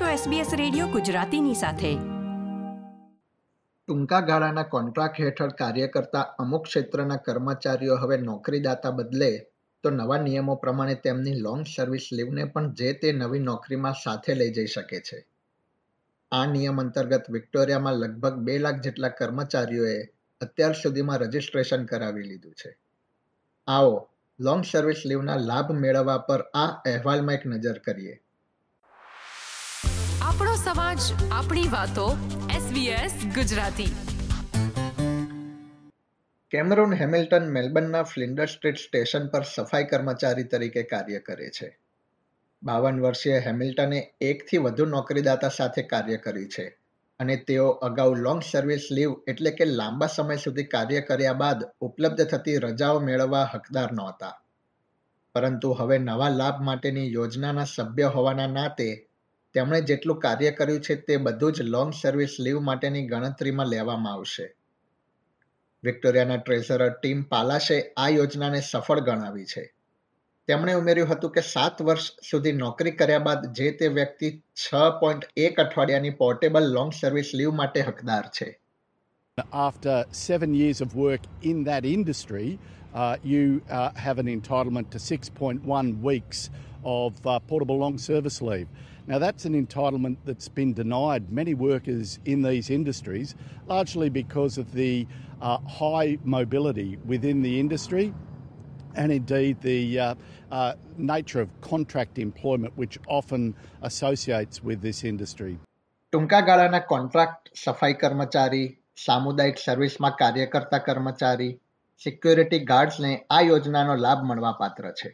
છો SBS radio ગુજરાતીની સાથે. ટૂંકા ગાળાના કોન્ટ્રાક્ટ હેઠળ કાર્ય કરતા અમુક ક્ષેત્રના કર્મચારીઓ હવે નોકરીદાતા બદલે તો નવા નિયમો પ્રમાણે તેમની લોંગ સર્વિસ લીવને પણ જે તે નવી નોકરીમાં સાથે લઈ જઈ શકે છે. આ નિયમ અંતર્ગત વિક્ટોરિયામાં લગભગ બે લાખ જેટલા કર્મચારીઓએ અત્યાર સુધીમાં રજીસ્ટ્રેશન કરાવી લીધું છે. આવો, લોંગ સર્વિસ લીવના લાભ મેળવવા પર આ અહેવાલમાં એક નજર કરીએ. આપણો સમાજ, આપણી વાતો SBS ગુજરાતી. કેમરૂન હેમિલ્ટન મેલબર્નના ફ્લિન્ડર સ્ટ્રીટ સ્ટેશન પર સફાઈ કર્મચારી તરીકે કાર્ય કરે છે. બાવન વર્ષીય હેમિલ્ટને એકથી વધુ નોકરીદાતા સાથે કાર્ય કર્યું છે અને તેઓ અગાઉ લોંગ સર્વિસ લીવ એટલે કે લાંબા સમય સુધી કાર્ય કર્યા બાદ ઉપલબ્ધ થતી રજાઓ મેળવવા હકદાર નહોતા. પરંતુ હવે નવા લાભ માટેની યોજનાના સભ્ય હોવાના નાતે તેમણે જેટલું કાર્ય કર્યું છે તે બધું જ લોંગ સર્વિસ લીવ માટેની ગણતરીમાં લેવામાં આવશે. વિક્ટોરિયાના ટ્રેઝરર ટીમ પાલાશે આ યોજનાને સફળ ગણાવી છે. તેમણે ઉમેર્યું હતું કે સાત વર્ષ સુધી નોકરી કર્યા બાદ જે તે વ્યક્તિ છ પોઈન્ટ એક અઠવાડિયાની પોર્ટેબલ લોંગ સર્વિસ લીવ માટે હકદાર છે. After seven years of work in that industry, uh, you uh, have an entitlement to 6.1 weeks of uh, portable long service leave. Now, that's an entitlement that's been denied many workers in these industries, largely because of the uh, high mobility within the industry and indeed the uh, uh, nature of contract employment, which often associates with this industry. ટૂંકા ગાળાના contract સફાઈ કર્મચારી સામુદાયિક સર્વિસમાં કાર્ય કરતા કર્મચારી security ગાર્ડ્સને આ યોજનાનો લાભ મળવા પાત્ર છે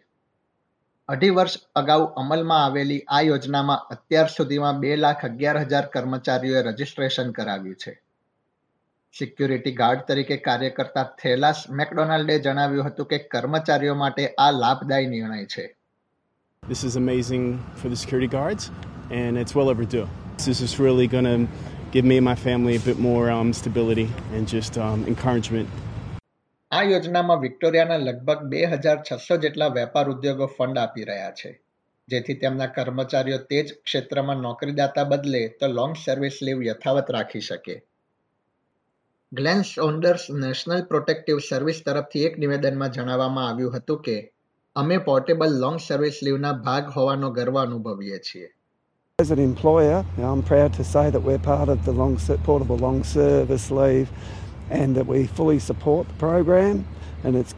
અઢી વર્ષ અગાઉ અમલમાં આવેલી આ યોજનામાં અત્યાર સુધીમાં બે લાખ અગિયાર હજાર કર્મચારીઓએ રજીસ્ટ્રેશન કરાવ્યું છે સિક્યુરિટી ગાર્ડ તરીકે કાર્ય કરતા થેલાસ મેકડોનાલ્ડે જણાવ્યું હતું કે કર્મચારીઓ માટે આ લાભદાયી નિર્ણય છે This is amazing for the security guards, and it's well overdue. This is really going to give me and my family a bit more um, stability and just um, encouragement. આ યોજનામાં વિક્ટોરિયાના લગભગ બે હજાર છસો જેટલા વેપાર ઉદ્યોગો ફંડ આપી રહ્યા છે. જેથી તેમના કર્મચારીઓ તે જ ક્ષેત્રમાં નોકરીદાતા બદલે તો લોંગ સર્વિસ લીવ યથાવત રાખી શકે. Glen Saunders national protective service તરફથી એક નિવેદનમાં જણાવવામાં આવ્યું હતું કે અમે પોર્ટેબલ લોંગ સર્વિસ લીવના ભાગ હોવાનો ગર્વ અનુભવીએ છીએ. As an employer, I'm proud to say that we're part of the long, portable long service leave and that we fully support the program and it's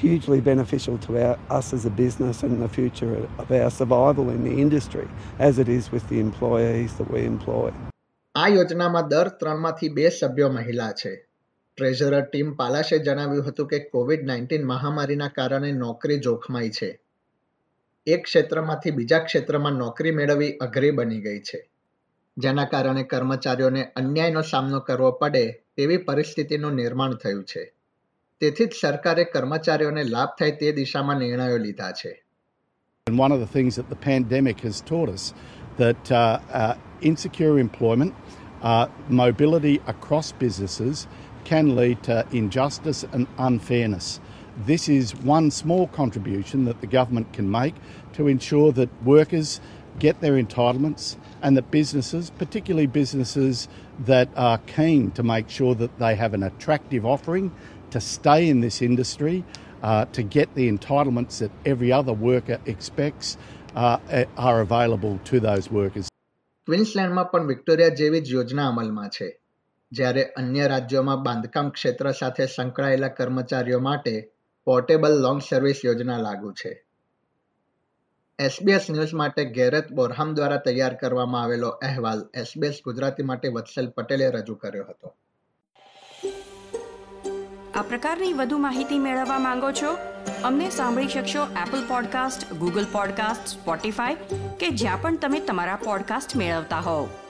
hugely beneficial to our, us as a business and the future of our survival in the industry as it is with the employees that we employ. આ યોજનામાં દર ત્રણમાંથી બે સભ્યો મહિલા છે treasurer team પાલાશે જણાવ્યું હતું કે કોવિડ નાઇન્ટીન મહામારીના કારણે નોકરી જોખમાઈ છે એક ક્ષેત્રમાંથી બીજા ક્ષેત્રમાં નોકરી મેળવવી અઘરી બની ગઈ છે જેના કારણે કર્મચારીઓને અન્યાયનો સામનો કરવો પડે તેવી પરિસ્થિતિનું નિર્માણ થયું છે તેથી જ સરકારે કર્મચારીઓને લાભ થાય તે દિશામાં નિર્ણયો લીધા છે And one of the things that the pandemic has taught us that uh, uh, insecure employment, uh, mobility across businesses can lead to injustice and unfairness. This is one small contribution that the government can make to ensure that workers get their entitlements and that businesses, particularly businesses that are keen to make sure that they have an attractive offering to stay in this industry, uh, to get the entitlements that every other worker expects, uh, are available to those workers. ક્વીન્સલેન્ડમાં પણ Victoria જેવી જ યોજના અમલમાં છે જ્યારે અન્ય રાજ્યોમાં બાંધકામ ક્ષેત્ર સાથે સંકળાયેલા કર્મચારીઓ માટે પોર્ટેબલ લોંગ સર્વિસ યોજના લાગુ છે એસબીએસ ન્યૂઝ માટે ગેરત બોરહામ દ્વારા તૈયાર કરવામાં આવેલો અહેવાલ એસબીએસ ગુજરાતી માટે વત્સલ પટેલે રજૂ કર્યો હતો. આ પ્રકારની વધુ માહિતી મેળવવા માંગો છો? અમને સાંભળી શકશો Apple podcast Google podcast Spotify કે જ્યાં પણ તમે તમારા પોડકાસ્ટ મેળવતા હોવ.